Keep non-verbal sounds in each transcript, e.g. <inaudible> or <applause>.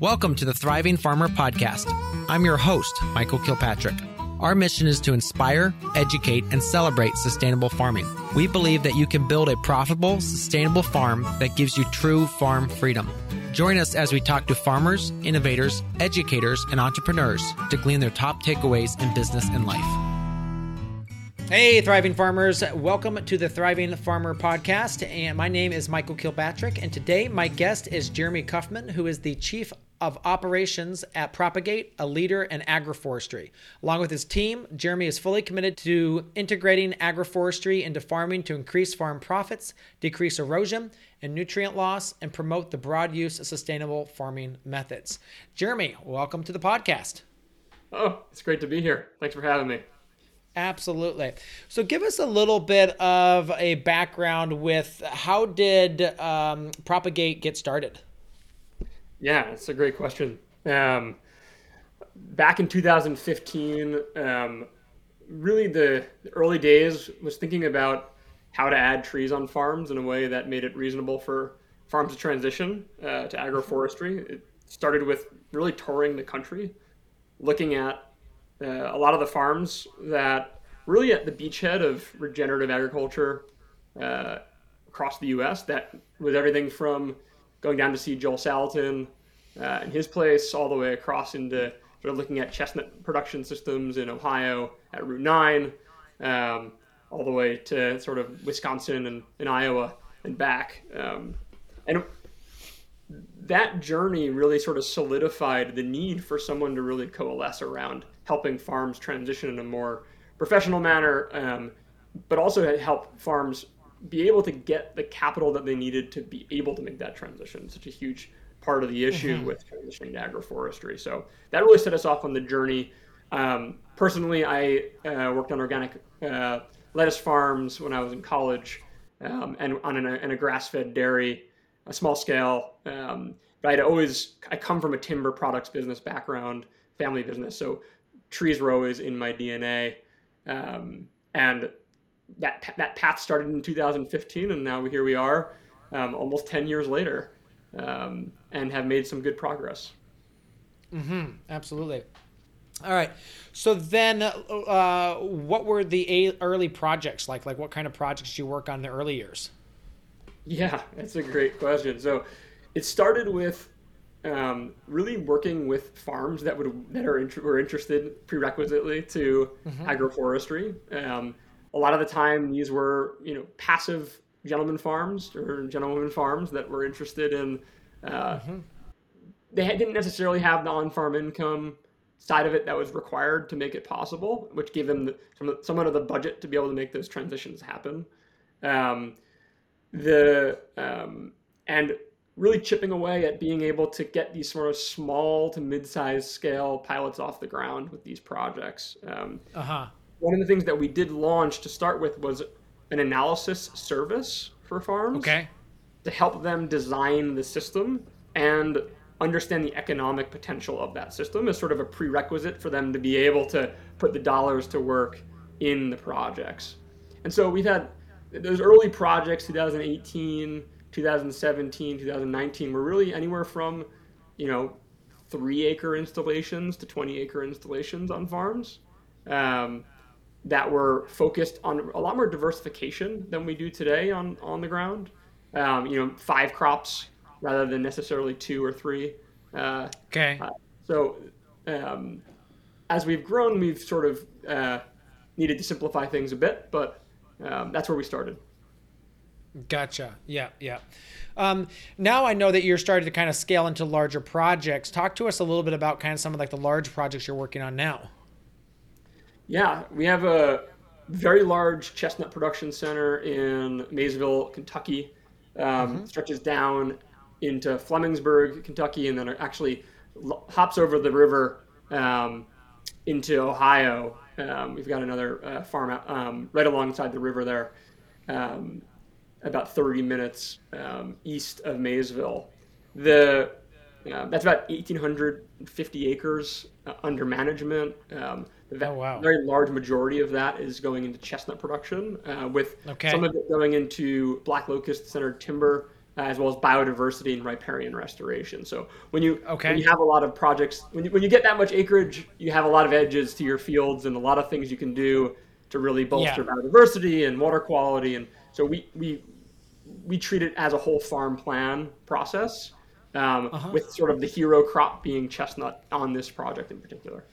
Welcome to the Thriving Farmer Podcast. I'm your host, Michael Kilpatrick. Our mission is to inspire, educate, and celebrate sustainable farming. We believe that you can build a profitable, sustainable farm that gives you true farm freedom. Join us as we talk to farmers, innovators, educators, and entrepreneurs to glean their top takeaways in business and life. Hey, thriving farmers. Welcome to the Thriving Farmer podcast. And my name is Michael Kilpatrick. And today, my guest is Jeremy Kaufman, who is the Chief of Operations at Propagate, a leader in agroforestry. Along with his team, Jeremy is fully committed to integrating agroforestry into farming to increase farm profits, decrease erosion and nutrient loss, and promote the broad use of sustainable farming methods. Jeremy, welcome to the podcast. Oh, it's great to be here. Thanks for having me. Absolutely. So, give us a little bit of a background with how did um, Propagate get started? Yeah, it's a great question. Um, back in 2015, um, really the, early days was thinking about how to add trees on farms in a way that made it reasonable for farms to transition uh, to agroforestry. It started with really touring the country, looking at uh, a lot of the farms that really at the beachhead of regenerative agriculture uh, across the U.S. That was everything from going down to see Joel Salatin uh, and his place, all the way across into sort of looking at chestnut production systems in Ohio at Route 9, um, all the way to sort of Wisconsin and, and Iowa and back. Um, and that journey really sort of solidified the need for someone to really coalesce around helping farms transition in a more professional manner, um, but also help farms be able to get the capital that they needed to be able to make that transition. Such a huge part of the issue mm-hmm. with transitioning to agroforestry. So that really set us off on the journey. Um, personally, I uh, worked on organic uh, lettuce farms when I was in college, um, and on an, in a grass-fed dairy, a small scale. Um, but I'd always I come from a timber products business background, family business, so trees were always in my DNA, um, and that that path started in 2015, and now here we are, um, almost 10 years later, um, and have made some good progress. Mm-hmm. Absolutely. All right. So then, uh, what were the early projects like? Like, what kind of projects did you work on in the early years? Yeah, that's a great question. So, it started with um, really working with farms that would that are were interested prerequisitely to mm-hmm. agroforestry. Um, a lot of the time, these were you know passive gentleman farms or gentlewoman farms that were interested in. Uh, mm-hmm. They didn't necessarily have the on-farm income side of it that was required to make it possible, which gave them the, some, somewhat of the budget to be able to make those transitions happen. Um, the um, and really chipping away at being able to get these sort of small to mid-sized scale pilots off the ground with these projects. Um, uh-huh. One of the things that we did launch to start with was an analysis service for farms. Okay. To help them design the system and understand the economic potential of that system as sort of a prerequisite for them to be able to put the dollars to work in the projects. And so we've had those early projects, 2018, 2017, 2019, were really anywhere from, you know, three acre installations to 20 acre installations on farms um, that were focused on a lot more diversification than we do today on, on the ground. Um, you know, five crops rather than necessarily two or three. Uh, okay. Uh, so um, as we've grown, we've sort of uh, needed to simplify things a bit, but um, that's where we started. Gotcha. Yeah, yeah. Um, now I know that you're starting to kind of scale into larger projects. Talk to us a little bit about kind of some of like the large projects you're working on now. Yeah, we have a very large chestnut production center in Maysville, Kentucky. Um, mm-hmm. Stretches down into Flemingsburg, Kentucky, and then actually hops over the river um, into Ohio. Um, we've got another uh, farm out, um, right alongside the river there, um, about 30 minutes um, east of Maysville. The uh, that's about 1,850 acres uh, under management. Um, the oh, wow. very large majority of that is going into chestnut production, uh, with okay. some of it going into black locust centered timber uh, as well as biodiversity and riparian restoration. So when you okay. when you have a lot of projects, when you, when you get that much acreage, you have a lot of edges to your fields and a lot of things you can do to really bolster yeah. biodiversity and water quality. And so we we we treat it as a whole farm plan process, um, uh-huh. with sort of the hero crop being chestnut on this project in particular.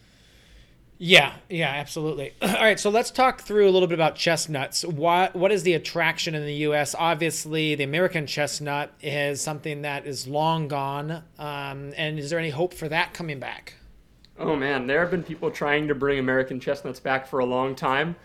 Yeah, yeah, absolutely. <clears throat> All right, so let's talk through a little bit about chestnuts. What what is the attraction in the U.S.? Obviously, the American chestnut is something that is long gone. Um, and is there any hope for that coming back? Oh man, there have been people trying to bring American chestnuts back for a long time.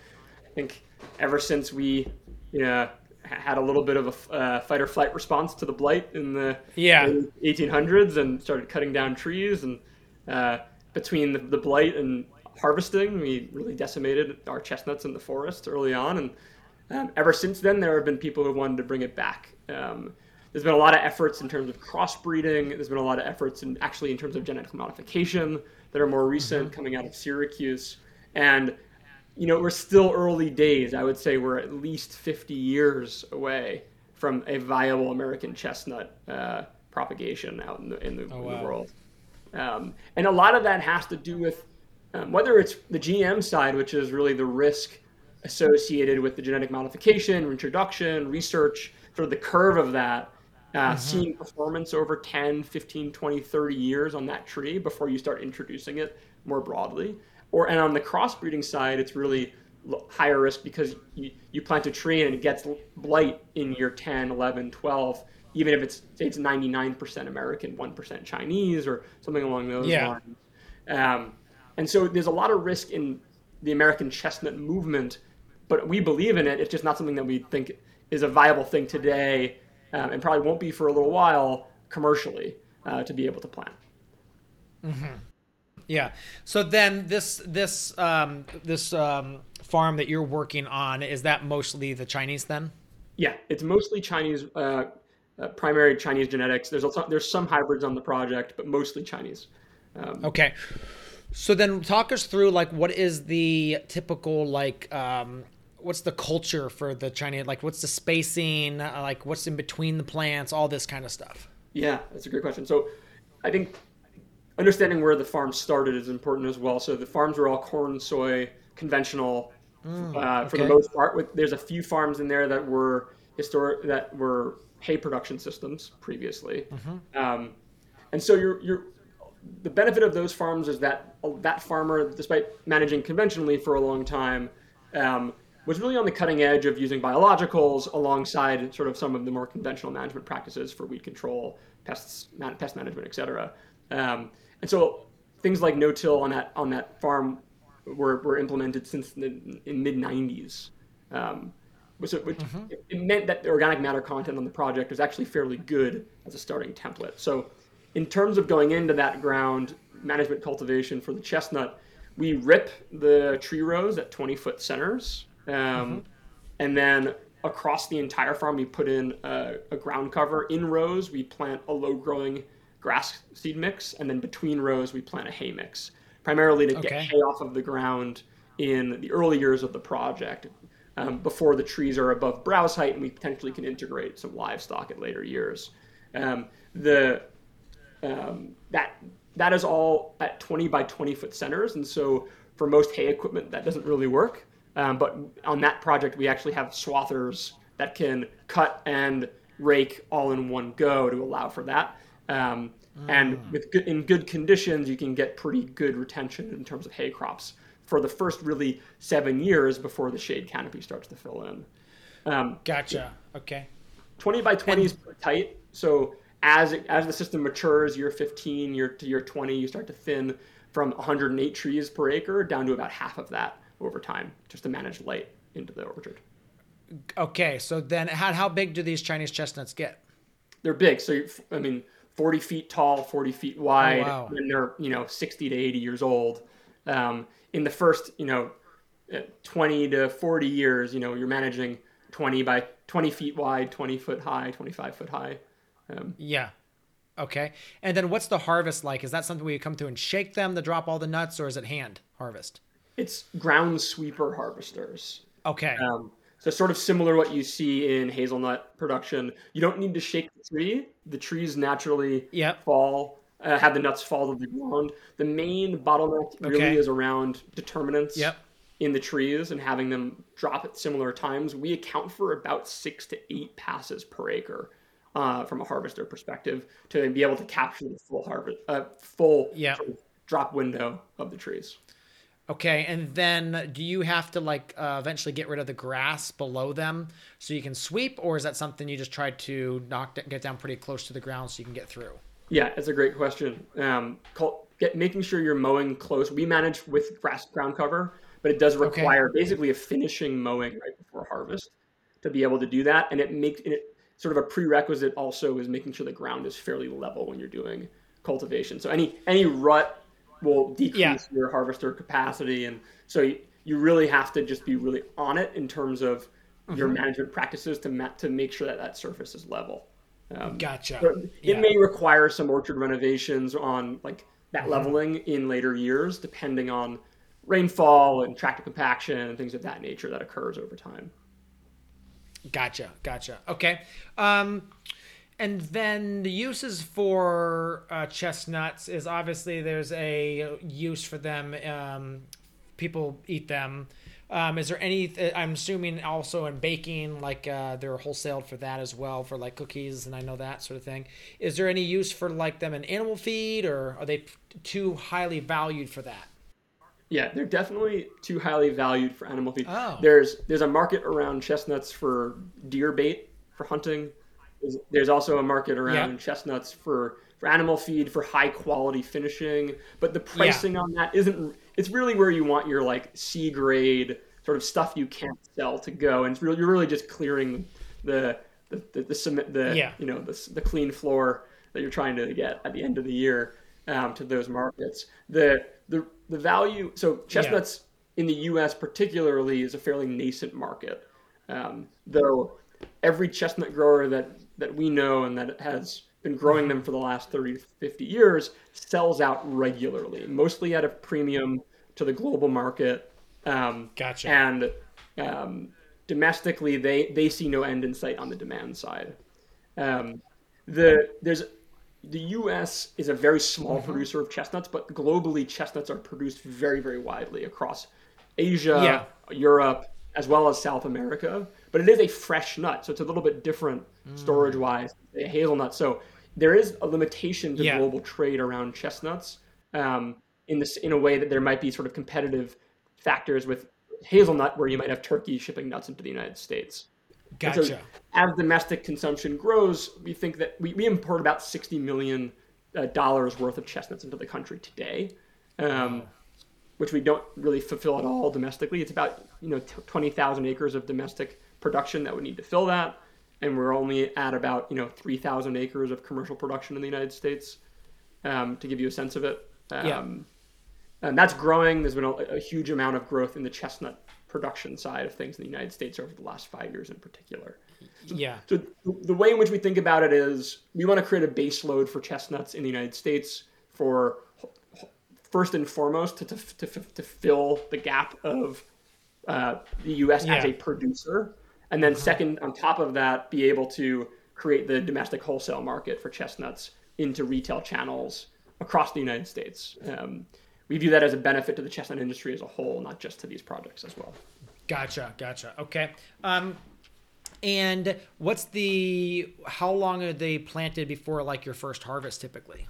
I think ever since we, you know, had a little bit of a uh, fight or flight response to the blight in the yeah. 1800s and started cutting down trees and uh, between the, the blight and harvesting. We really decimated our chestnuts in the forest early on, and um, ever since then, there have been people who wanted to bring it back. Um, there's been a lot of efforts in terms of crossbreeding. There's been a lot of efforts in actually in terms of genetic modification that are more recent, mm-hmm. coming out of Syracuse, and you know we're still early days. I would say we're at least 50 years away from a viable American chestnut uh, propagation out in the in the, oh, in the world. Um, and a lot of that has to do with um, whether it's the GM side, which is really the risk associated with the genetic modification, introduction, research, sort of the curve of that, uh, mm-hmm. seeing performance over 10, 15, 20, 30 years on that tree before you start introducing it more broadly. Or and on the crossbreeding side, it's really higher risk because you, you plant a tree and it gets blight in year 10, 11, 12, even if it's it's 99% American, 1% Chinese or something along those yeah. lines. Um, and so there's a lot of risk in the American chestnut movement, but we believe in it. It's just not something that we think is a viable thing today, um, and probably won't be for a little while commercially uh, to be able to plant. Mm-hmm. Yeah. So then this this um, this um, farm that you're working on is that mostly the Chinese then? Yeah, it's mostly Chinese. Uh, uh, primary Chinese genetics. There's also, there's some hybrids on the project, but mostly Chinese. Um, okay. So then talk us through like what is the typical like um what's the culture for the Chinese like what's the spacing uh, like what's in between the plants all this kind of stuff. Yeah, that's a great question. So I think understanding where the farm started is important as well. So the farms were all corn, soy, conventional mm, uh, okay. for the most part. With, there's a few farms in there that were historic that were hay production systems previously. Mm-hmm. Um, and so you're you're the benefit of those farms is that that farmer, despite managing conventionally for a long time, um, was really on the cutting edge of using biologicals alongside sort of some of the more conventional management practices for weed control, pests, pest management, et cetera. Um, and so things like no-till on that on that farm were, were implemented since the in mid 90s. Um, which, which mm-hmm. it meant that the organic matter content on the project was actually fairly good as a starting template. So in terms of going into that ground management cultivation for the chestnut, we rip the tree rows at 20 foot centers. Um, mm-hmm. And then across the entire farm, we put in a, a, ground cover. In rows, we plant a low growing grass seed mix. And then between rows, we plant a hay mix, primarily to okay. get hay off of the ground in the early years of the project. Um, before the trees are above browse height, and we potentially can integrate some livestock at later years. Um, the um, that that is all at 20 by 20 foot centers, and so for most hay equipment that doesn't really work. Um, but on that project, we actually have swathers that can cut and rake all in one go to allow for that. Um, mm. And with good, in good conditions, you can get pretty good retention in terms of hay crops for the first really seven years before the shade canopy starts to fill in. Um, gotcha. Okay. 20 by 20 and, is tight. So as it, as the system matures, year 15, year to year 20, you start to thin from 108 trees per acre down to about half of that over time, just to manage light into the orchard. Okay, so then how how big do these Chinese chestnuts get? They're big. So I mean, 40 feet tall, 40 feet wide, oh, wow. and they're you know 60 to 80 years old. Um, in the first you know uh, 20 to 40 years, you know you're managing 20 by 20 feet wide, 20 foot high, 25 foot high um, yeah. Okay. And then what's the harvest like? Is that something where you come through and shake them to drop all the nuts, or is it hand harvest? It's ground sweeper harvesters. Okay. Um, So sort of similar what you see in hazelnut production. You don't need to shake the tree. The trees naturally Yep. fall, uh, have the nuts fall to the ground. The main bottleneck really is around determinants Yep. in the trees and having them drop at similar times. We account for about six to eight passes per acre uh, from a harvester perspective to be able to capture the full harvest, uh, full Yeah. sort of drop window of the trees. Okay, and then do you have to like uh, eventually get rid of the grass below them so you can sweep, or is that something you just try to knock d- get down pretty close to the ground so you can get through? Yeah, that's a great question. Um, cul- get, making sure you're mowing close. We manage with grass ground cover, but it does Okay. require basically a finishing mowing right before harvest to be able to do that. And it makes and it sort of a prerequisite also is making sure the ground is fairly level when you're doing cultivation. So any any rut will decrease Yeah. your harvester capacity, and so you, you really have to just be really on it in terms of your Mm-hmm. management practices to ma- to make sure that that surface is level. Um, Gotcha. so it Yeah. may require some orchard renovations on like that Mm-hmm. leveling in later years, depending on rainfall and tractor compaction and things of that nature that occurs over time. Gotcha, gotcha. Okay. Um, and then the uses for uh, chestnuts is obviously there's a use for them. Um, people eat them. Um, is there any? I'm assuming also in baking, like uh, they're wholesaled for that as well for like cookies, and I know that sort of thing. Is there any use for like them in animal feed, or are they too highly valued for that? Yeah, they're definitely too highly valued for animal feed. Oh. There's there's a market around chestnuts for deer bait for hunting. There's, there's also a market around Yeah. chestnuts for for animal feed for high quality finishing, but the pricing on that isn't. It's really where you want your like C grade sort of stuff you can't sell to go, and it's really, you're really just clearing the the the, the cement the Yeah. you know the the clean floor that you're trying to get at the end of the year um, to those markets. The the the value so chestnuts in the U.S. particularly is a fairly nascent market, um, though every chestnut grower that that we know and that has been growing them for the last 30 to 50 years sells out regularly, mostly at a premium to the global market. Um, Gotcha. And um, domestically, they, they see no end in sight on the demand side. Um, the there's the U.S. is a very small producer of chestnuts, but globally, chestnuts are produced very, very widely across Asia, Yeah. Europe, as well as South America. But it is a fresh nut, so it's a little bit different storage-wise. than A hazelnut, so there is a limitation to Yeah. global trade around chestnuts. Um, in this, in a way that there might be sort of competitive factors with hazelnut, where you might have Turkey shipping nuts into the United States. And so Gotcha. as domestic consumption grows, we think that we, we import about sixty million uh, dollars worth of chestnuts into the country today, um, which we don't really fulfill at all domestically. It's about you know twenty thousand acres of domestic production that would need to fill that, and we're only at about you know three thousand acres of commercial production in the United States. Um, to give you a sense of it, um, Yeah. And that's growing. There's been a, a huge amount of growth in the chestnut production side of things in the United States over the last five years in particular. Yeah. So the way in which we think about it is we want to create a base load for chestnuts in the United States for first and foremost to, to, to, to fill the gap of uh, the U.S. as a producer, and then second on top of that, be able to create the domestic wholesale market for chestnuts into retail channels across the United States. Um, we view that as a benefit to the chestnut industry as a whole, not just to these projects as well. Gotcha, gotcha. Okay. Um, and what's the how long are they planted before like your first harvest typically?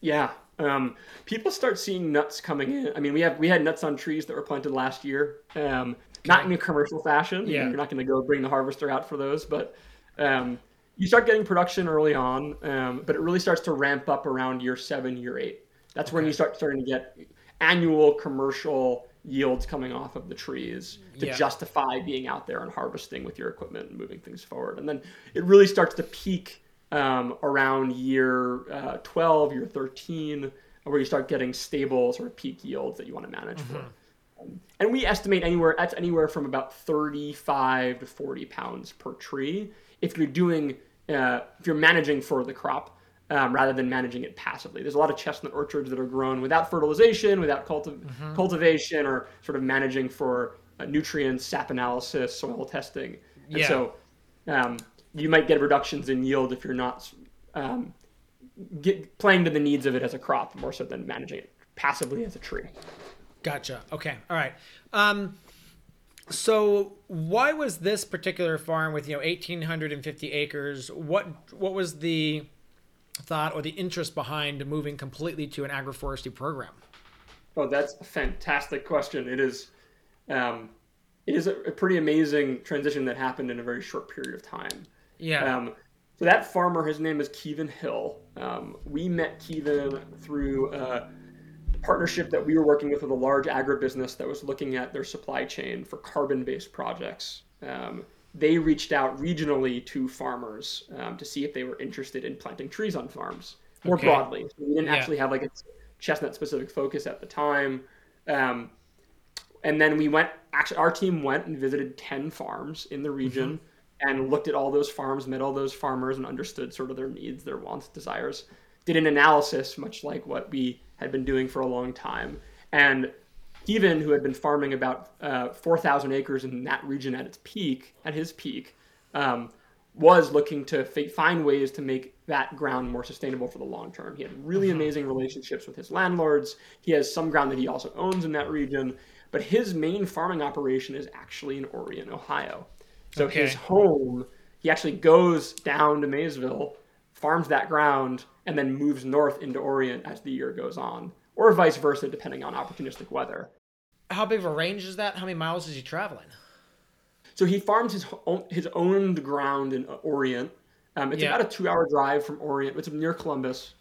Yeah, um, people start seeing nuts coming in. I mean, we have we had nuts on trees that were planted last year, um, not in a commercial fashion. Yeah. you're not going to go bring the harvester out for those, but um, you start getting production early on. Um, but it really starts to ramp up around year seven, year eight. That's when you start starting to get annual commercial yields coming off of the trees to Yeah. justify being out there and harvesting with your equipment and moving things forward. And then it really starts to peak um, around year uh, 12, year 13, where you start getting stable sort of peak yields that you want to manage for. Um, and we estimate anywhere that's anywhere from about 35 to 40 pounds per tree if you're doing uh, if you're managing for the crop um, rather than managing it passively. There's a lot of chestnut orchards that are grown without fertilization, without culti- cultivation, or sort of managing for uh, nutrients, sap analysis, soil testing. And Yeah. so um, you might get reductions in yield if you're not um, get, playing to the needs of it as a crop more so than managing it passively as a tree. Gotcha. Okay. All right. Um, so why was this particular farm with you know 1850 acres? What what was the thought or the interest behind moving completely to an agroforestry program? Oh, that's a fantastic question. It is, um, it is a, a pretty amazing transition that happened in a very short period of time. Yeah. Um, so that farmer, his name is Kevin Hill. Um, we met Kevin through a partnership that we were working with with a large agribusiness that was looking at their supply chain for carbon-based projects. Um, they reached out regionally to farmers um, to see if they were interested in planting trees on farms more Okay. broadly. So we didn't Yeah. actually have like a chestnut specific focus at the time. Um, and then we went actually our team went and visited 10 farms in the region and looked at all those farms met all those farmers and understood sort of their needs their wants desires did an analysis much like what we had been doing for a long time and Steven, who had been farming about uh, 4,000 acres in that region at its peak, at his peak, um, was looking to fa- find ways to make that ground more sustainable for the long term. He had really amazing relationships with his landlords. He has some ground that he also owns in that region, but his main farming operation is actually in Orient, Ohio. So Okay. his home, he actually goes down to Maysville, farms that ground, and then moves north into Orient as the year goes on, or vice versa, depending on opportunistic weather. How big of a range is that? How many miles is he traveling? So he farms his own, his owned ground in Orient. Um, it's Yeah. about a two-hour drive from Orient. It's near Columbus.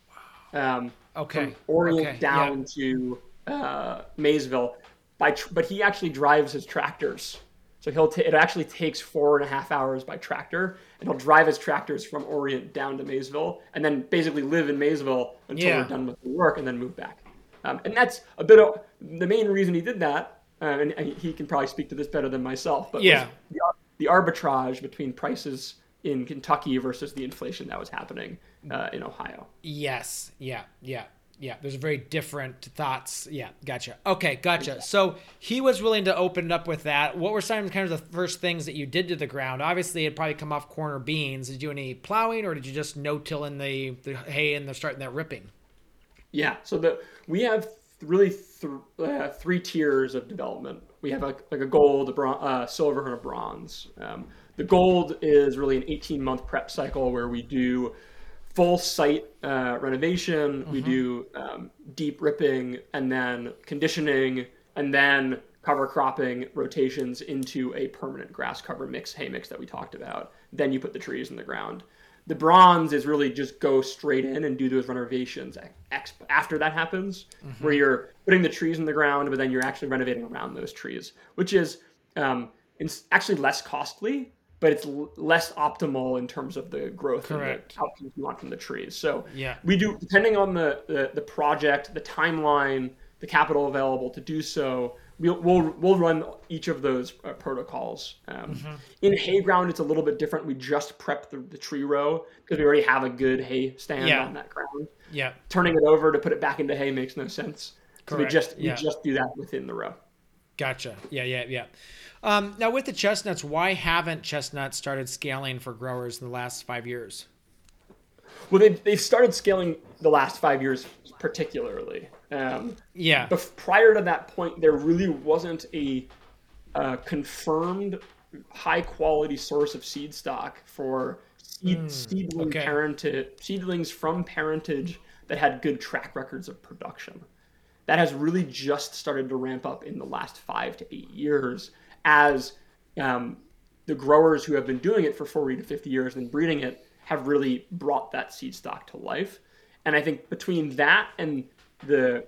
Um, Okay. from Orient Okay, down to uh, Maysville. By tr- but he actually drives his tractors. So he'll ta- it actually takes four and a half hours by tractor, and he'll drive his tractors from Orient down to Maysville, and then basically live in Maysville until Yeah. we're done with the work, and then move back. Um, and that's a bit of the main reason he did that. Uh, and, and he can probably speak to this better than myself. But Yeah. the, the arbitrage between prices in Kentucky versus the inflation that was happening uh, in Ohio. Yes. Yeah. Yeah. Yeah. There's very different thoughts. Yeah. Gotcha. Okay. Gotcha. So he was willing to open it up with that. What were some kind of the first things that you did to the ground? Obviously, it probably come off corner beans. Did you do any plowing, or did you just no till in the, the hay and they're starting that ripping? Yeah. So the we have really th- uh, three tiers of development. We have a, like a gold, a bron- uh, silver, and a bronze. Um, the gold is really an 18 month prep cycle where we do full site uh, renovation, we do um, deep ripping, and then conditioning, and then cover cropping rotations into a permanent grass cover mix, hay mix that we talked about. Then you put the trees in the ground. The bronze is really just go straight in and do those renovations after that happens, where you're putting the trees in the ground, but then you're actually renovating around those trees, which is um, it's actually less costly, but it's l- less optimal in terms of the growth Correct. and the outcomes you want from the trees. So Yeah. we do depending on the, the the project, the timeline, the capital available to do so. We'll we'll, we'll run each of those uh, protocols. Um, Mm-hmm. In hay ground, it's a little bit different. We just prep the, the tree row because we already have a good hay stand Yeah. on that ground. Yeah. Turning it over to put it back into hay makes no sense. So we just Yeah. we just do that within the row. Gotcha. Yeah, yeah, yeah. Um, now with the chestnuts, why haven't chestnuts started scaling for growers in the last five years? Well, they've, they've started scaling the last five years particularly. Um, Yeah. But prior to that point, there really wasn't a uh, confirmed high quality source of seed stock for seed, seedling okay. parentage, seedlings from parentage that had good track records of production. That has really just started to ramp up in the last five to eight years as um, the growers who have been doing it for 40 to 50 years and breeding it have really brought that seed stock to life. And I think between that and the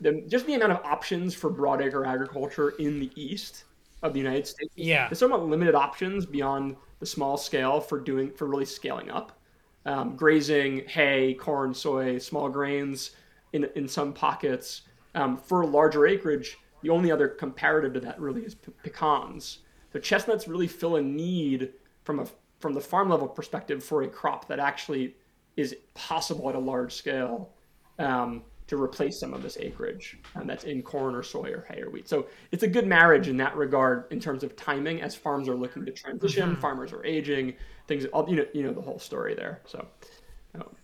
the just the amount of options for broadacre agriculture in the east of the United States. Yeah. There's somewhat limited options beyond the small scale for doing for really scaling up. Um, grazing, hay, corn, soy, small grains in in some pockets. Um, for larger acreage, the only other comparative to that really is pe- pecans. So chestnuts really fill a need from a from the farm level perspective for a crop that actually is possible at a large scale um, to replace some of this acreage um, that's in corn or soy or hay or wheat. So it's a good marriage in that regard in terms of timing as farms are looking to transition, mm-hmm. farmers are aging, things, all, you know, you know, the whole story there. So. Um,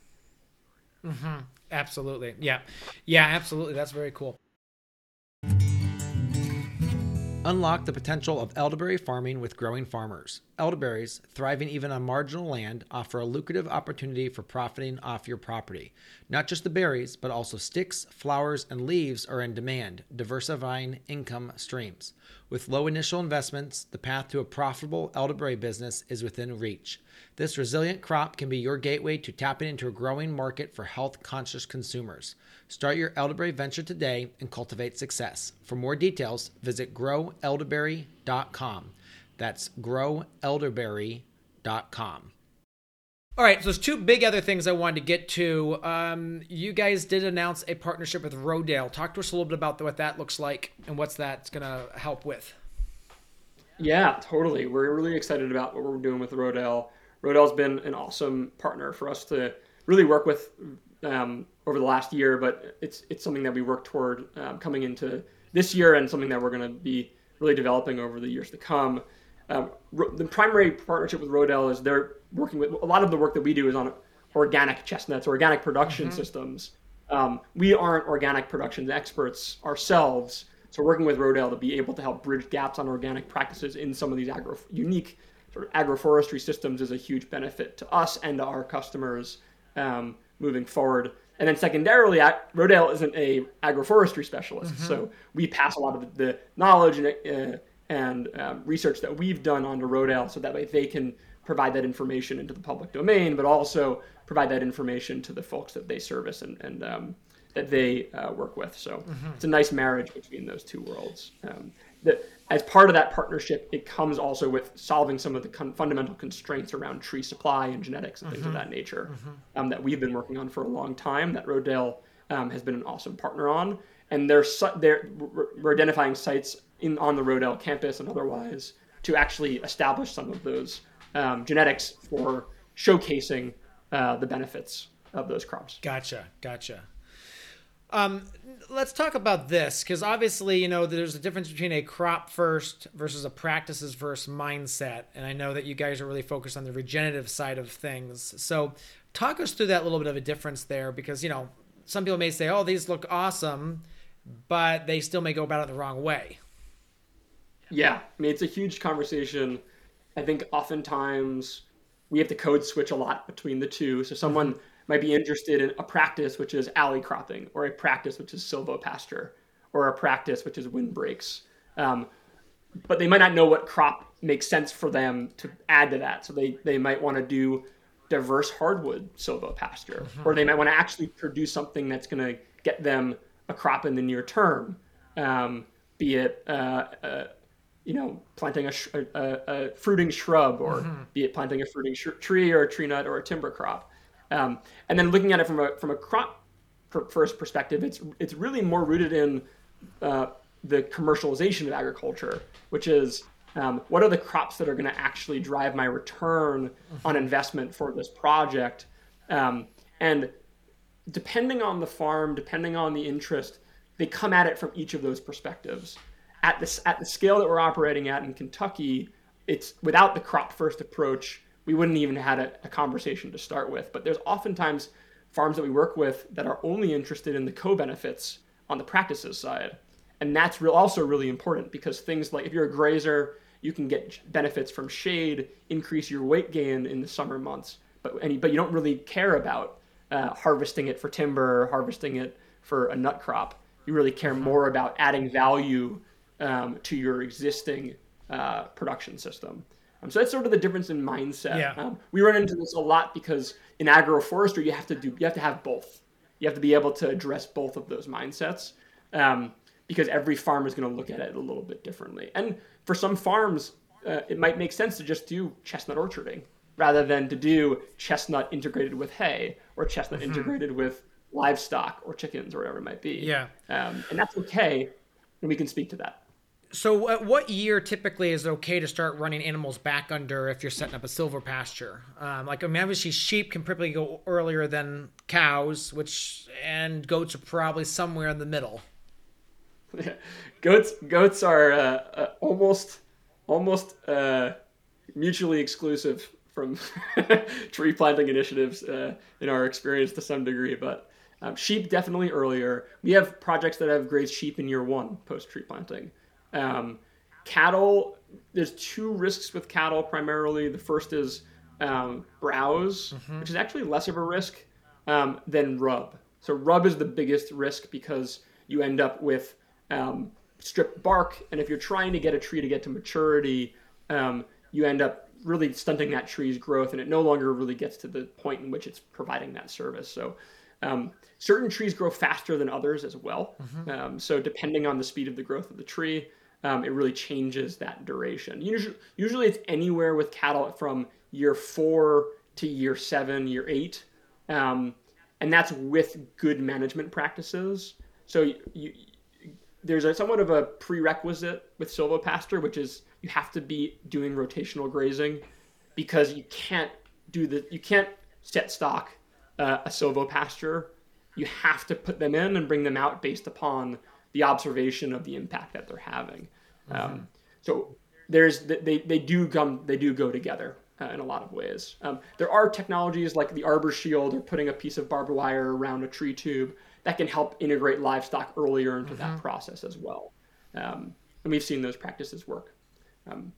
mm-hmm. Absolutely. Yeah. Yeah, absolutely. That's very cool. Unlock the potential of elderberry farming with growing farmers. Elderberries, thriving even on marginal land, offer a lucrative opportunity for profiting off your property. Not just the berries, but also sticks, flowers, and leaves are in demand, diversifying income streams. With low initial investments, the path to a profitable elderberry business is within reach. This resilient crop can be your gateway to tapping into a growing market for health conscious consumers. Start your elderberry venture today and cultivate success. For more details, visit growelderberry.com. That's growelderberry.com. All right, so there's two big other things I wanted to get to. Um, you guys did announce a partnership with Rodale. Talk to us a little bit about what that looks like and what's that's going to help with. Yeah, totally. We're really excited about what we're doing with Rodale. Rodale's been an awesome partner for us to really work with um, over the last year, but it's it's something that we work toward um, coming into this year and something that we're going to be really developing over the years to come. Um, the primary partnership with Rodale is they're working with a lot of the work that we do is on organic chestnuts, organic production mm-hmm. systems. Um, we aren't organic production experts ourselves, so working with Rodale to be able to help bridge gaps on organic practices in some of these agro unique sort of agroforestry systems is a huge benefit to us and to our customers um, moving forward. And then secondarily, Rodale isn't a agroforestry specialist, mm-hmm. so we pass a lot of the knowledge and, uh, and um, research that we've done onto Rodale, so that way they can provide that information into the public domain, but also provide that information to the folks that they service and, and um, that they uh, work with. So mm-hmm. it's a nice marriage between those two worlds. Um, that as part of that partnership, it comes also with solving some of the con- fundamental constraints around tree supply and genetics and things mm-hmm. of that nature mm-hmm. um, that we've been working on for a long time. That Rodale um, has been an awesome partner on, and they're su- they're we're identifying sites in on the Rodale campus and otherwise to actually establish some of those um, genetics for showcasing uh, the benefits of those crops. Gotcha, gotcha. Um, let's talk about this because obviously, you know, there's a difference between a crop first versus a practices first mindset. And I know that you guys are really focused on the regenerative side of things. So, talk us through that little bit of a difference there because, you know, some people may say, oh, these look awesome, but they still may go about it the wrong way. Yeah. I mean, it's a huge conversation. I think oftentimes we have to code switch a lot between the two. So, someone. Mm-hmm might be interested in a practice which is alley cropping, or a practice which is silvopasture, or a practice which is windbreaks. Um, but they might not know what crop makes sense for them to add to that. So they, they might want to do diverse hardwood silvopasture, mm-hmm. or they might want to actually produce something that's going to get them a crop in the near term, um, be it uh, uh, you know planting a, sh- a, a, fruiting shrub, or mm-hmm. be it planting a fruiting sh- tree or a tree nut or a timber crop. Um, and then looking at it from a from a crop first perspective, it's it's really more rooted in uh, the commercialization of agriculture, which is um, what are the crops that are going to actually drive my return on mm-hmm. investment for this project, um, and depending on the farm, depending on the interest, they come at it from each of those perspectives. At this at the scale that we're operating at in Kentucky, it's without the crop first approach we wouldn't even had a, a conversation to start with. But there's oftentimes farms that we work with that are only interested in the co-benefits on the practices side. And that's real, also really important because things like if you're a grazer, you can get benefits from shade, increase your weight gain in the summer months, but any, but you don't really care about uh, harvesting it for timber, harvesting it for a nut crop. You really care more about adding value um, to your existing uh, production system. Um, so that's sort of the difference in mindset. Yeah. Um, we run into this a lot because in agroforestry you have to do you have to have both. You have to be able to address both of those mindsets um, because every farm is going to look at it a little bit differently. And for some farms, uh, it might make sense to just do chestnut orcharding rather than to do chestnut integrated with hay or chestnut mm-hmm. integrated with livestock or chickens or whatever it might be. Yeah. Um, and that's okay, and we can speak to that. So, uh, what year typically is okay to start running animals back under if you're setting up a silvopasture? Um, like, I mean, obviously, sheep can probably go earlier than cows, which and goats are probably somewhere in the middle. Yeah. <laughs> goats, goats are uh, uh, almost, almost uh, mutually exclusive from <laughs> tree planting initiatives uh, in our experience to some degree, but. Um, sheep definitely earlier. We have projects that have grazed sheep in year one post tree planting. Um, cattle, there's two risks with cattle primarily. The first is um, browse, mm-hmm. which is actually less of a risk um, than rub. So rub is the biggest risk because you end up with um, stripped bark, and if you're trying to get a tree to get to maturity, um, you end up really stunting that tree's growth, and it no longer really gets to the point in which it's providing that service. So um, certain trees grow faster than others as well. Mm-hmm. Um, so depending on the speed of the growth of the tree, um, it really changes that duration. Usually, usually it's anywhere with cattle from year four to year seven, year eight, um, and that's with good management practices. So you, you, there's a somewhat of a prerequisite with silvopasture, which is you have to be doing rotational grazing because you can't do the you can't set stock uh, a silvopasture. You have to put them in and bring them out based upon the observation of the impact that they're having. Mm-hmm. Um, so there's they, they do come they do go together uh, in a lot of ways. Um, there are technologies like the arbor shield or putting a piece of barbed wire around a tree tube that can help integrate livestock earlier into mm-hmm. that process as well. Um, and we've seen those practices work. Um,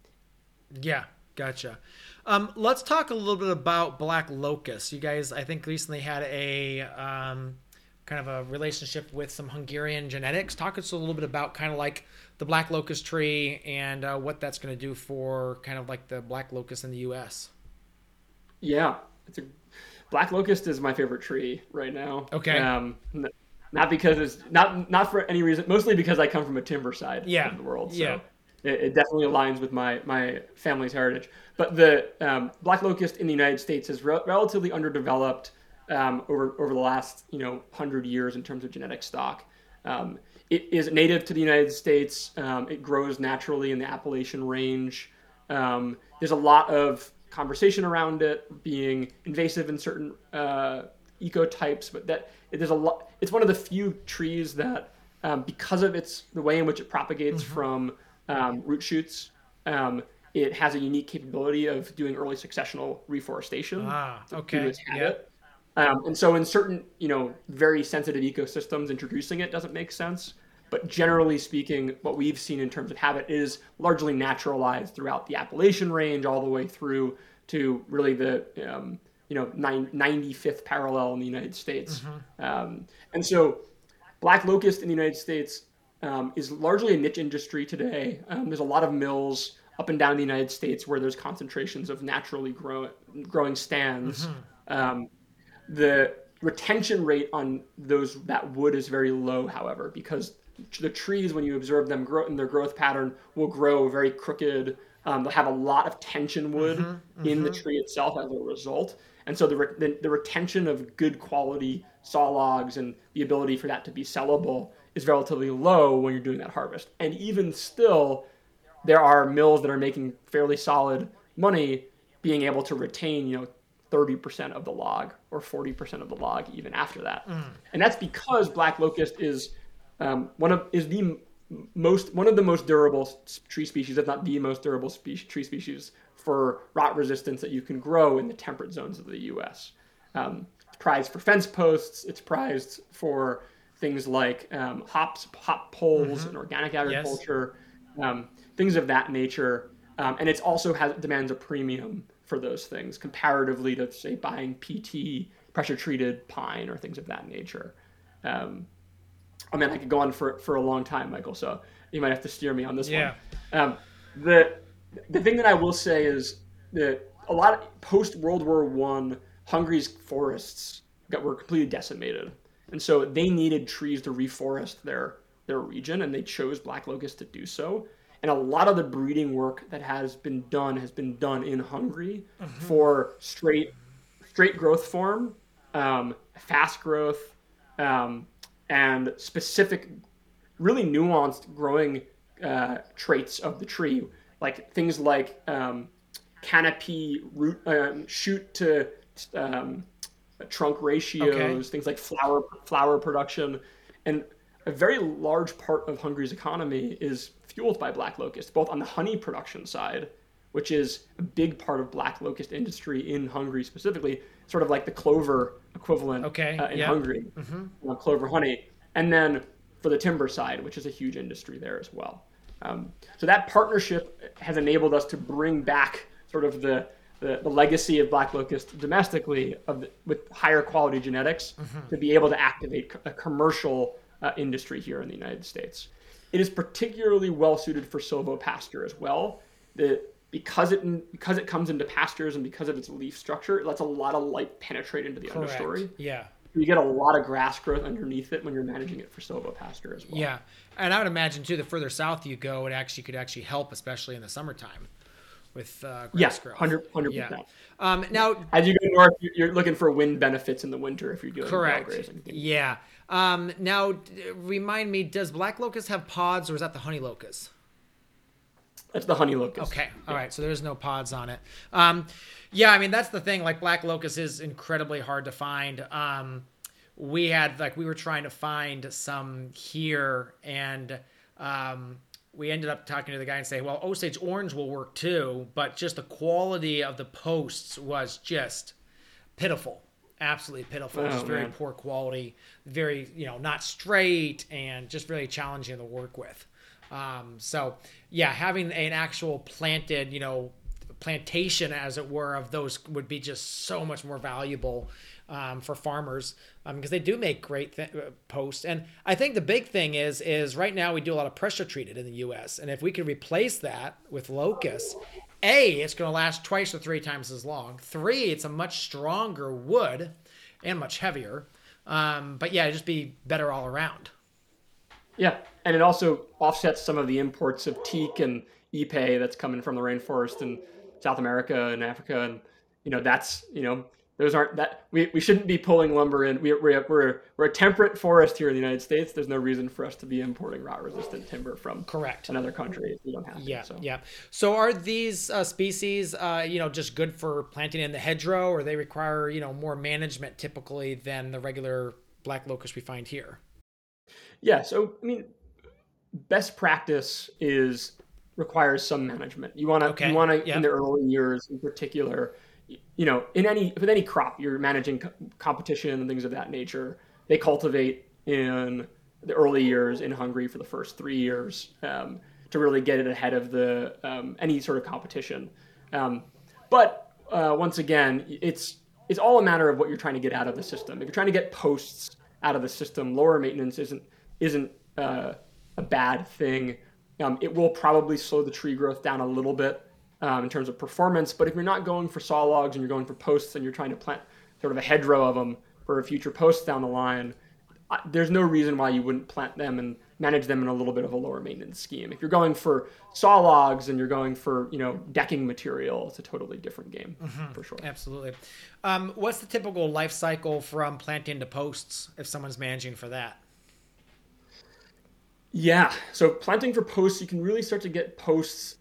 yeah, gotcha. Um, let's talk a little bit about black locust. You guys, I think, recently had a um, kind of a relationship with some Hungarian genetics. Talk us a little bit about kind of like the black locust tree and uh, what that's going to do for kind of like the black locust in the U.S. Yeah, it's a black locust is my favorite tree right now. Okay. Um, not because it's not not for any reason, mostly because I come from a timber side yeah. of the world. So yeah. It, it definitely aligns with my my family's heritage. But the um, black locust in the United States is re- relatively underdeveloped um, over over the last you know hundred years in terms of genetic stock. Um, it is native to the United States. Um, it grows naturally in the Appalachian Range. Um, there's a lot of conversation around it being invasive in certain uh, ecotypes, but that there's a lot. It's one of the few trees that, um, because of its the way in which it propagates mm-hmm. from root shoots, it has a unique capability of doing early successional reforestation. Ah, okay. Yep. Um, and so in certain, you know, very sensitive ecosystems, introducing it doesn't make sense. But generally speaking, what we've seen in terms of habit is largely naturalized throughout the Appalachian Range, all the way through to really the, um, you know, 95th parallel in the United States. Mm-hmm. Um, and so black locust in the United States um, is largely a niche industry today. Um, there's a lot of mills up and down the United States where there's concentrations of naturally grow, growing stands. Mm-hmm. Um, the retention rate on those that wood is very low, however, because the trees, when you observe them grow in their growth pattern, will grow very crooked. Um, they'll have a lot of tension wood mm-hmm, mm-hmm. in the tree itself as a result. And so the, re- the, the, retention of good quality saw logs and the ability for that to be sellable is relatively low when you're doing that harvest. And even still, there are mills that are making fairly solid money being able to retain, you know, 30% of the log or 40% of the log even after that. Mm. And that's because black locust is um, one of is the most one of the most durable tree species, if not the most durable spe- tree species for rot resistance that you can grow in the temperate zones of the U.S. Um, it's prized for fence posts. It's prized for things like um, hops, hop poles, mm-hmm. and organic agriculture, yes. um, things of that nature. Um, and it also has demands a premium for those things comparatively to say buying PT pressure treated pine or things of that nature. Um, I mean, I could go on for for a long time, Michael. So you might have to steer me on this yeah. one. Um, the the thing that I will say is that a lot of post World War One, Hungary's forests got were completely decimated, and so they needed trees to reforest their their region, and they chose black locust to do so and a lot of the breeding work that has been done has been done in Hungary mm-hmm. for straight straight growth form, um, fast growth, um, and specific, really nuanced growing uh, traits of the tree, like things like um, canopy root um, shoot to um, trunk ratios, okay. things like flower flower production, and a very large part of Hungary's economy is fueled by black locust, both on the honey production side, which is a big part of black locust industry in Hungary specifically, sort of like the clover equivalent okay. uh, in Hungary, mm-hmm. clover honey, and then for the timber side, which is a huge industry there as well. Um, so that partnership has enabled us to bring back sort of the the, the legacy of black locust domestically of the, with higher quality genetics mm-hmm. to be able to activate a commercial uh, industry here in the United States. It is particularly well suited for silvopasture as well. The, because it because it comes into pastures and because of its leaf structure, it lets a lot of light penetrate into the Correct. understory. Yeah. You get a lot of grass growth underneath it when you're managing it for silvopasture as well. Yeah, and I would imagine too, the further south you go, it actually could actually help, especially in the summertime with uh, grass yes, growth. 100 percent. Yeah. Um, now, as you go north, you're looking for wind benefits in the winter if you're doing correct. Yeah. Um, now, remind me, does black locust have pods or is that the honey locust? That's the honey locust. Okay. All yeah. right. So there's no pods on it. Um, yeah. I mean, that's the thing. Like black locust is incredibly hard to find. Um, we had like we were trying to find some here and um, we ended up talking to the guy and saying, well, Osage orange will work too, but just the quality of the posts was just pitiful, absolutely pitiful. Oh, just very man. poor quality, very you know not straight, and just really challenging to work with. Um, so yeah, having an actual planted, you know, plantation as it were of those would be just so much more valuable um, for farmers because um, they do make great th- uh, posts. And I think the big thing is is right now we do a lot of pressure treated in the U.S. And if we could replace that with locust, a it's going to last twice or three times as long. Three, it's a much stronger wood and much heavier. Um, but yeah, just be better all around. Yeah, and it also offsets some of the imports of teak and ipe that's coming from the rainforest in South America and Africa, and you know that's you know those aren't that we, we shouldn't be pulling lumber in. We, we're, we're, we're a temperate forest here in the United States. There's no reason for us to be importing rot resistant timber from correct another country. We don't have yeah, to. So. Yeah. So are these uh, species, uh, you know, just good for planting in the hedgerow, or they require you know more management typically than the regular black locust we find here? Yeah. So I mean, best practice is requires some management. You want to okay. you want to in the early years in particular you know, in any with any crop, you're managing co- competition and things of that nature. They cultivate in the early years in Hungary for the first three years um, to really get it ahead of the um, any sort of competition. Um, but uh, once again, it's it's all a matter of what you're trying to get out of the system. If you're trying to get posts out of the system, lower maintenance isn't isn't uh, a bad thing. Um, it will probably slow the tree growth down a little bit um, in terms of performance. But if you're not going for saw logs and you're going for posts and you're trying to plant sort of a hedgerow of them for a future post down the line, there's no reason why you wouldn't plant them and manage them in a little bit of a lower maintenance scheme. If you're going for saw logs and you're going for you know decking material, it's a totally different game mm-hmm. for sure. Absolutely. Um, what's the typical life cycle from planting to posts if someone's managing for that? Yeah, so planting for posts, you can really start to get posts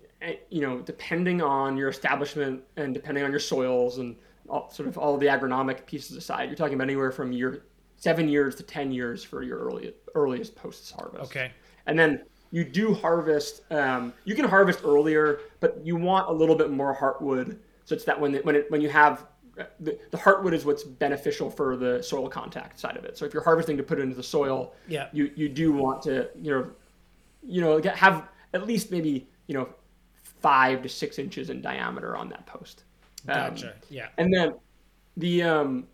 you know, depending on your establishment and depending on your soils and all, sort of all the agronomic pieces aside, you're talking about anywhere from year seven years to ten years for your early, earliest post harvest. Okay. And then you do harvest. Um, you can harvest earlier, but you want a little bit more heartwood, such that when it, when it, when you have the, the heartwood is what's beneficial for the soil contact side of it. So if you're harvesting to put it into the soil, yeah, you you do want to you know you know have at least maybe you know five to six inches in diameter on that post. Um, gotcha. Yeah. And then the um,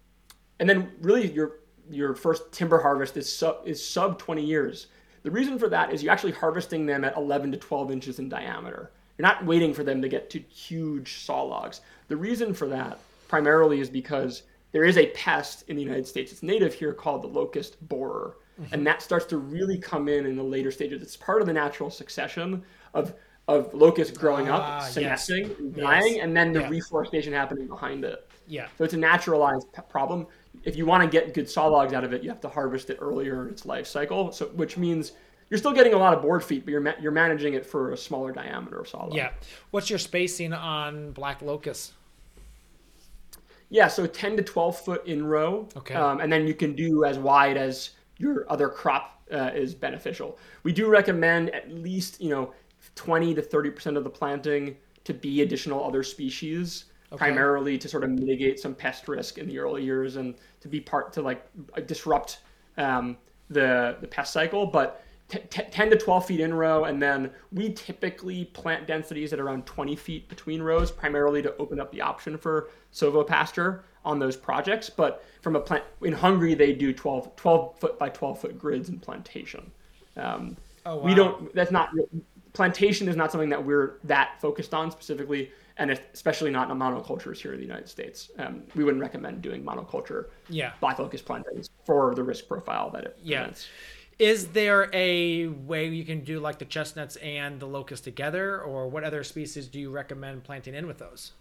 and then really your your first timber harvest is sub is sub 20 years. The reason for that is you're actually harvesting them at 11 to 12 inches in diameter. You're not waiting for them to get to huge saw logs. The reason for that primarily is because there is a pest in the United States. It's native here called the locust borer. Mm-hmm. And that starts to really come in in the later stages. It's part of the natural succession of of locusts growing up, ah, senescing, yes. dying, yes. and then the yeah. reforestation happening behind it. Yeah. So it's a naturalized problem. If you want to get good saw logs out of it, you have to harvest it earlier in its life cycle. So which means you're still getting a lot of board feet, but you're ma- you're managing it for a smaller diameter of sawlog. Yeah. What's your spacing on black locust? Yeah, so 10 to 12 foot in row. Okay. Um, and then you can do as wide as your other crop uh, is beneficial. We do recommend at least, you know, 20 to 30% of the planting to be additional other species, primarily to sort of mitigate some pest risk in the early years and to be part to like disrupt um, the, the pest cycle. But t- t- 10 to 12 feet in row, and then we typically plant densities at around 20 feet between rows, primarily to open up the option for silvopasture on those projects. But from a plant in Hungary, they do 12, 12 foot by 12 foot grids in plantation. Um, Oh, We don't. That's not plantation is not something that we're that focused on specifically, and especially not in monocultures here in the United States. Um, we wouldn't recommend doing monoculture Yeah. black locust plantings for the risk profile that it Yeah. presents. Is there a way you can do like the chestnuts and the locust together, or what other species do you recommend planting in with those?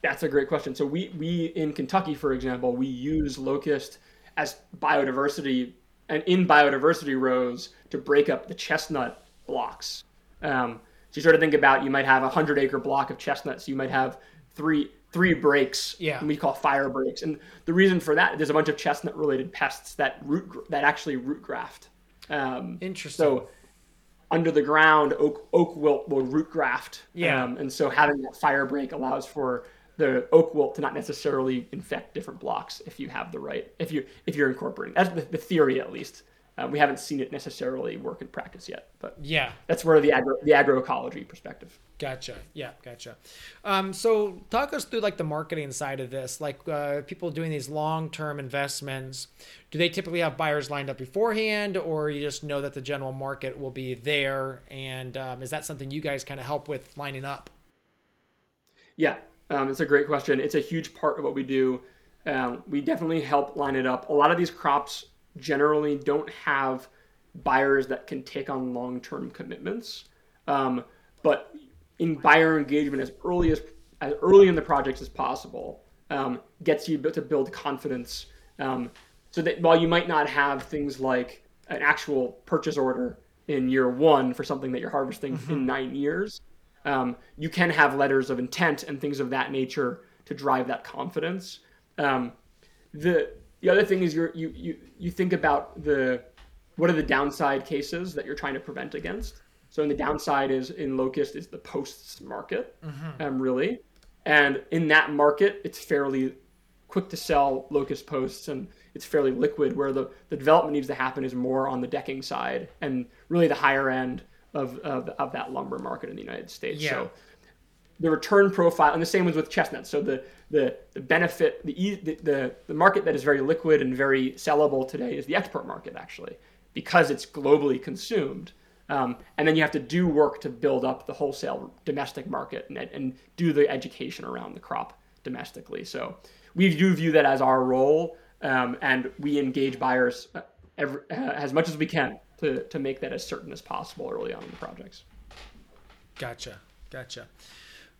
That's a great question. So we we in Kentucky, for example, we use locust as biodiversity and in biodiversity rows to break up the chestnut blocks. Um, so you sort of think about you might have a hundred acre block of chestnuts. You might have three three breaks. Yeah. We call fire breaks, and the reason for that there's a bunch of chestnut related pests that root that actually root graft. Um, Interesting. so under the ground, oak oak wilt will root graft. Yeah. Um, and so having that fire break allows for the oak wilt to not necessarily infect different blocks if you have the right if you if you're incorporating. That's the, the theory at least. Um, we haven't seen it necessarily work in practice yet, but Yeah. that's where the agro the agroecology perspective. Gotcha. Yeah, gotcha. Um, so talk us through like the marketing side of this. Like uh, people doing these long-term investments, do they typically have buyers lined up beforehand, or you just know that the general market will be there? And um, is that something you guys kind of help with lining up? Yeah, um, it's a great question. It's a huge part of what we do. Um, we definitely help line it up. A lot of these crops generally don't have buyers that can take on long-term commitments, um, but in buyer engagement as early as as early in the projects as possible um, gets you to build confidence. Um, so that while you might not have things like an actual purchase order in year one for something that you're harvesting in nine years, um, you can have letters of intent and things of that nature to drive that confidence. Um, the the other thing is you're, you you you think about the what are the downside cases that you're trying to prevent against. So in the downside is in locust is the posts market, um, really, and in that market it's fairly quick to sell locust posts and it's fairly liquid. Where the the development needs to happen is more on the decking side and really the higher end of of, of that lumber market in the United States. Yeah. So the return profile, and the same was with chestnuts. So the the, the benefit, the, the the the market that is very liquid and very sellable today is the export market, actually, because it's globally consumed. Um, and then you have to do work to build up the wholesale domestic market and, and do the education around the crop domestically. So we do view that as our role, um, and we engage buyers uh, every, uh, as much as we can to, to make that as certain as possible early on in the projects. Gotcha. Gotcha.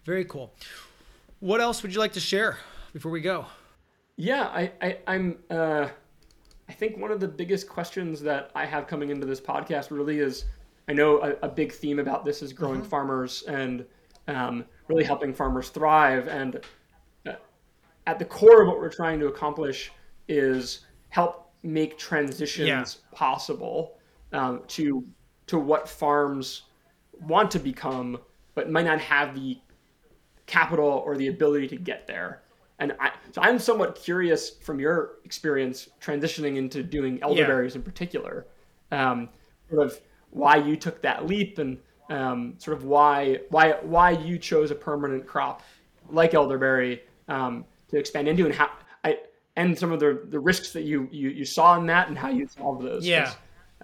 Very cool. What else would you like to share before we go? Yeah, I, I I'm uh, I think one of the biggest questions that I have coming into this podcast really is I know a, a big theme about this is growing farmers and um, really helping farmers thrive. And uh, at the core of what we're trying to accomplish is help make transitions Yeah. possible um, to to what farms want to become, but might not have the capital or the ability to get there. And I, so I'm somewhat curious from your experience transitioning into doing elderberries in particular, um, sort of why you took that leap and um, sort of why why why you chose a permanent crop like elderberry um, to expand into and how I and some of the the risks that you you, you saw in that and how you solved those. Yeah.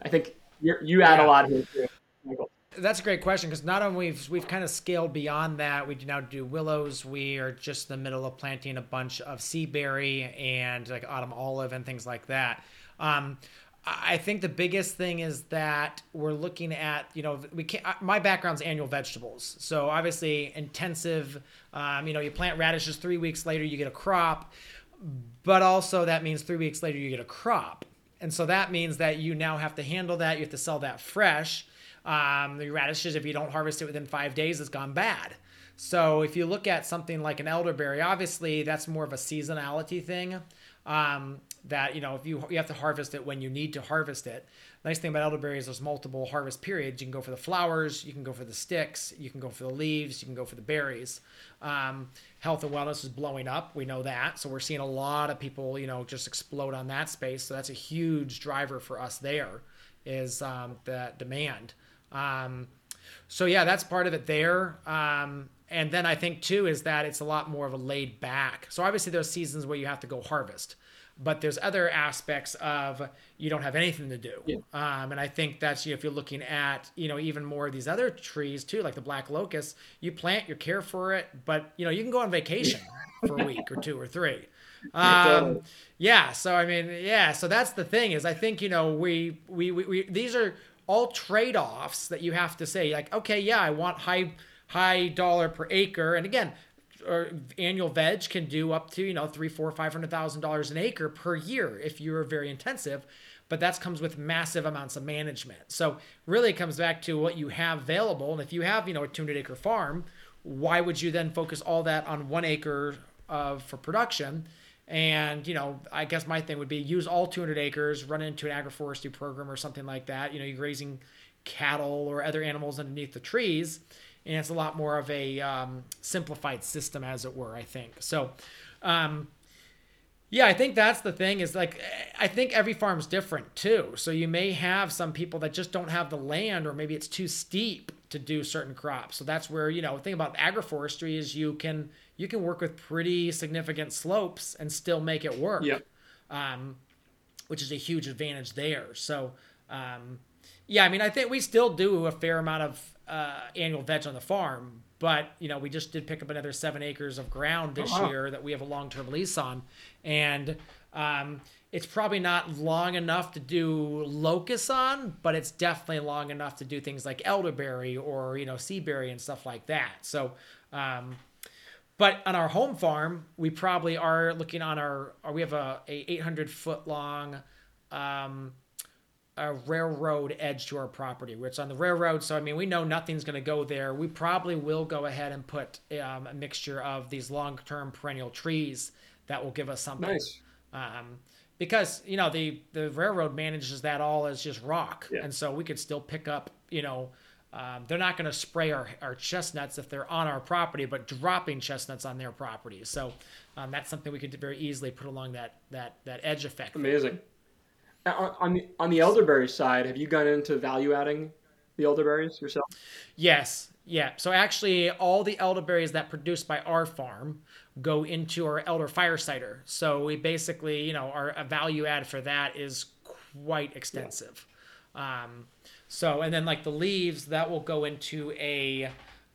I think you're, you add Yeah. a lot here too, Michael. That's a great question because not only we've we've kind of scaled beyond that. We do now do willows. We are just in the middle of planting a bunch of sea berry and like autumn olive and things like that. Um, I think the biggest thing is that we're looking at you know we can't. uh, My background's annual vegetables, so obviously intensive. Um, you know, you plant radishes three weeks later, you get a crop, but also that means three weeks later you get a crop. And so that means that you now have to handle that. You have to sell that fresh. Um, the radishes, if you don't harvest it within five days, it's gone bad. So if you look at something like an elderberry, obviously that's more of a seasonality thing. Um, that you know, if you you have to harvest it when you need to harvest it. Nice thing about elderberries, there's multiple harvest periods. You can go for the flowers, you can go for the sticks, you can go for the leaves, you can go for the berries. Um, health and wellness is blowing up. We know that, so we're seeing a lot of people, you know, just explode on that space. So that's a huge driver for us. There is um, the demand. Um, so yeah, that's part of it there. Um, and then I think too is that it's a lot more of a laid back. So obviously there's seasons where you have to go harvest, but there's other aspects of you don't have anything to do. Yeah. Um, and I think that's you know, if you're looking at you know even more of these other trees too, like the black locust, you plant, you care for it, but you know you can go on vacation <laughs> for a week or two or three. Um, yeah. So I mean, yeah. So that's the thing is I think you know we we, we, we these are all trade-offs that you have to say like okay yeah I want high high dollar per acre. And again, or annual veg can do up to you know three, four, five hundred thousand dollars an acre per year if you're very intensive. But that comes with massive amounts of management. So really, it comes back to what you have available. And if you have you know a 200 acre farm, why would you then focus all that on one acre of for production? And you know, I guess my thing would be use all 200 acres, run into an agroforestry program or something like that. You know, you're grazing cattle or other animals underneath the trees and it's a lot more of a um, simplified system, as it were. I think so. Um, yeah, I think that's the thing is like I think every farm's different too. So you may have some people that just don't have the land or maybe it's too steep to do certain crops. So that's where, you know, the thing about agroforestry is you can you can work with pretty significant slopes and still make it work. Yep. Um, which is a huge advantage there. So um, yeah, I mean, I think we still do a fair amount of uh, annual veg on the farm, but you know, we just did pick up another seven acres of ground this uh-huh. year that we have a long-term lease on, and um, it's probably not long enough to do locust on, but it's definitely long enough to do things like elderberry or you know seaberry and stuff like that. So. Um, but on our home farm, we probably are looking on our, we have a, a 800 foot long um, a railroad edge to our property, where it's on the railroad. So I mean, we know nothing's going to go there. We probably will go ahead and put um, a mixture of these long-term perennial trees that will give us something. Nice. Um, because you know the the railroad manages that all as just rock, yeah. and so we could still pick up. You know, um, they're not going to spray our, our chestnuts if they're on our property, but dropping chestnuts on their property. So um, that's something we could very easily put along that that that edge effect. Amazing. On the on the elderberry side, have you gone into value adding the elderberries yourself? Yes, yeah. So actually, all the elderberries that produced by our farm go into our elder fire cider. So we basically, you know, our value add for that is quite extensive. Yeah. Um, so and then like the leaves that will go into a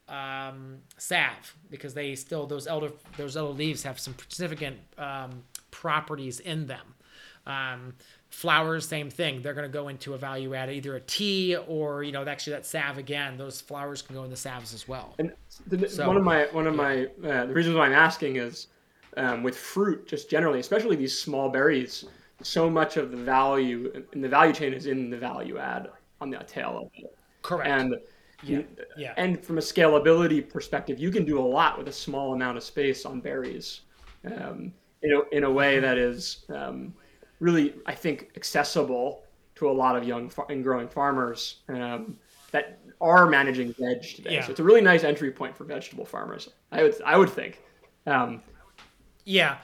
um, salve because they still those elder those elder leaves have some significant um, properties in them. Um, flowers same thing they're going to go into a value add either a tea or you know actually that salve again those flowers can go in the salves as well and the, so, one of my one of yeah. my uh, the reasons why i'm asking is um, with fruit just generally especially these small berries so much of the value in the value chain is in the value add on the tail of it correct and yeah. yeah. and from a scalability perspective you can do a lot with a small amount of space on berries um, in, a, in a way that is um, really, I think, accessible to a lot of young and growing farmers um, that are managing veg today. Yeah. So it's a really nice entry point for vegetable farmers. I would I would think. Um, yeah.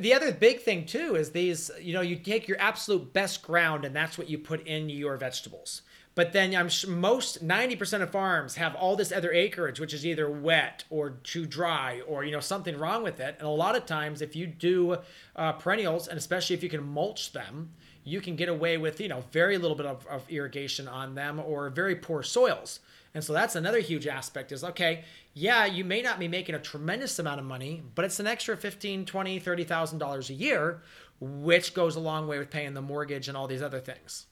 The other big thing too is these. You know, you take your absolute best ground, and that's what you put in your vegetables. But then I'm most 90% of farms have all this other acreage, which is either wet or too dry or, you know, something wrong with it. And a lot of times if you do uh, perennials, and especially if you can mulch them, you can get away with, you know, very little bit of, of irrigation on them or very poor soils. And so that's another huge aspect is okay, yeah, you may not be making a tremendous amount of money, but it's an extra 15, 20, 30,000 dollars a year, which goes a long way with paying the mortgage and all these other things.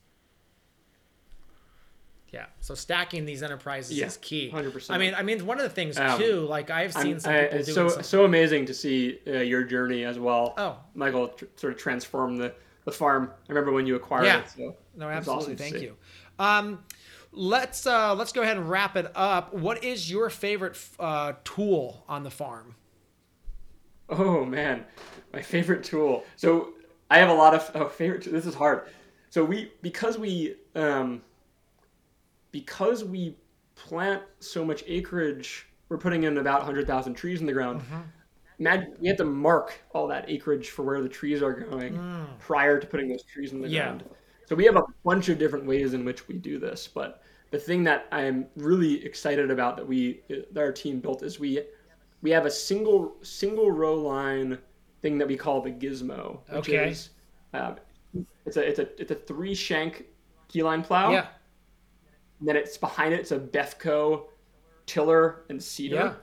Yeah. So stacking these enterprises yeah, is key. Hundred percent. I mean, I mean, one of the things um, too. Like I've seen I'm, some people I, so some... so amazing to see uh, your journey as well. Oh, Michael tr- sort of transform the the farm. I remember when you acquired Yeah. it. So No, absolutely. awesome Thank you. Um, let's uh, let's go ahead and wrap it up. What is your favorite uh, tool on the farm? Oh man, my favorite tool. So I have a lot of oh favorite. This is hard. So we because we um, because we plant so much acreage, we're putting in about hundred thousand trees in the ground. Imagine we have to mark all that acreage for where the trees are going prior to putting those trees in the Yeah. ground. So we have a bunch of different ways in which we do this, but the thing that I'm really excited about that we that our team built is we we have a single single row line thing that we call the gizmo, which Okay. is um, it's a it's a it's a three shank keyline plow. Yeah. And then it's behind it. It's a Bethco tiller and seeder Yeah.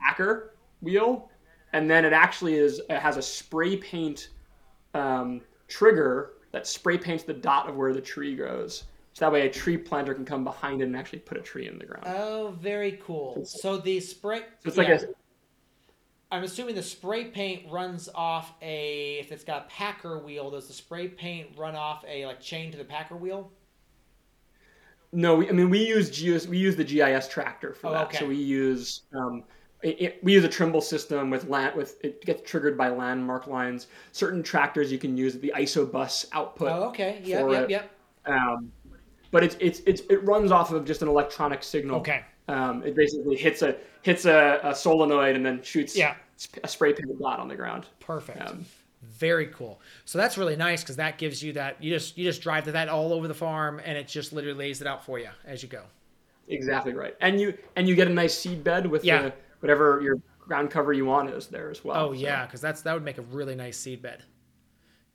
packer wheel, and then it actually is it has a spray paint um, trigger that spray paints the dot of where the tree grows. So that way, a tree planter can come behind it and actually put a tree in the ground. Oh, very cool. So the spray. so it's like a I'm assuming the spray paint runs off a. If it's got a packer wheel, does the spray paint run off a like chain to the packer wheel? No, we, I mean we use GIS, we use the GIS tractor for Oh, that. okay. So we use um, it, it- we use a Trimble system with land with it gets triggered by landmark lines. Certain tractors you can use the ISOBus output. Oh, okay. Yep, for yep, it. yep. Um, but it's it's it's it runs off of just an electronic signal. Okay. Um, it basically hits a hits a, a solenoid and then shoots Yeah. a spray painted dot on the ground. Perfect. Um, Very cool. So that's really nice because that gives you that you just you just drive to that all over the farm and it just literally lays it out for you as you go. exactly right. And you and you get a nice seed bed with Yeah. the, whatever your ground cover you want is there as well. Oh So- yeah, because that's that would make a really nice seed bed.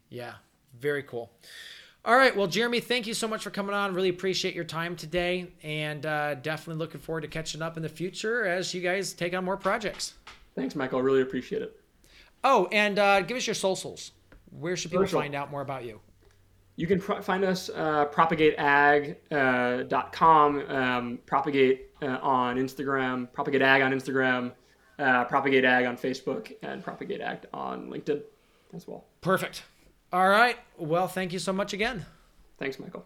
Yeah, very cool. All right, well, Jeremy, thank you so much for coming on. Really appreciate your time today, and uh, definitely looking forward to catching up in the future as you guys take on more projects. Thanks, Michael. Really appreciate it. Oh, and uh, give us your socials. Where should people Social. find out more about you? You can pro- find us uh, propagateag.com, um, propagate uh, on Instagram, propagate ag on Instagram, uh, propagate ag on Facebook, and propagate ag on LinkedIn as well. Perfect. All right. Well, thank you so much again. Thanks, Michael.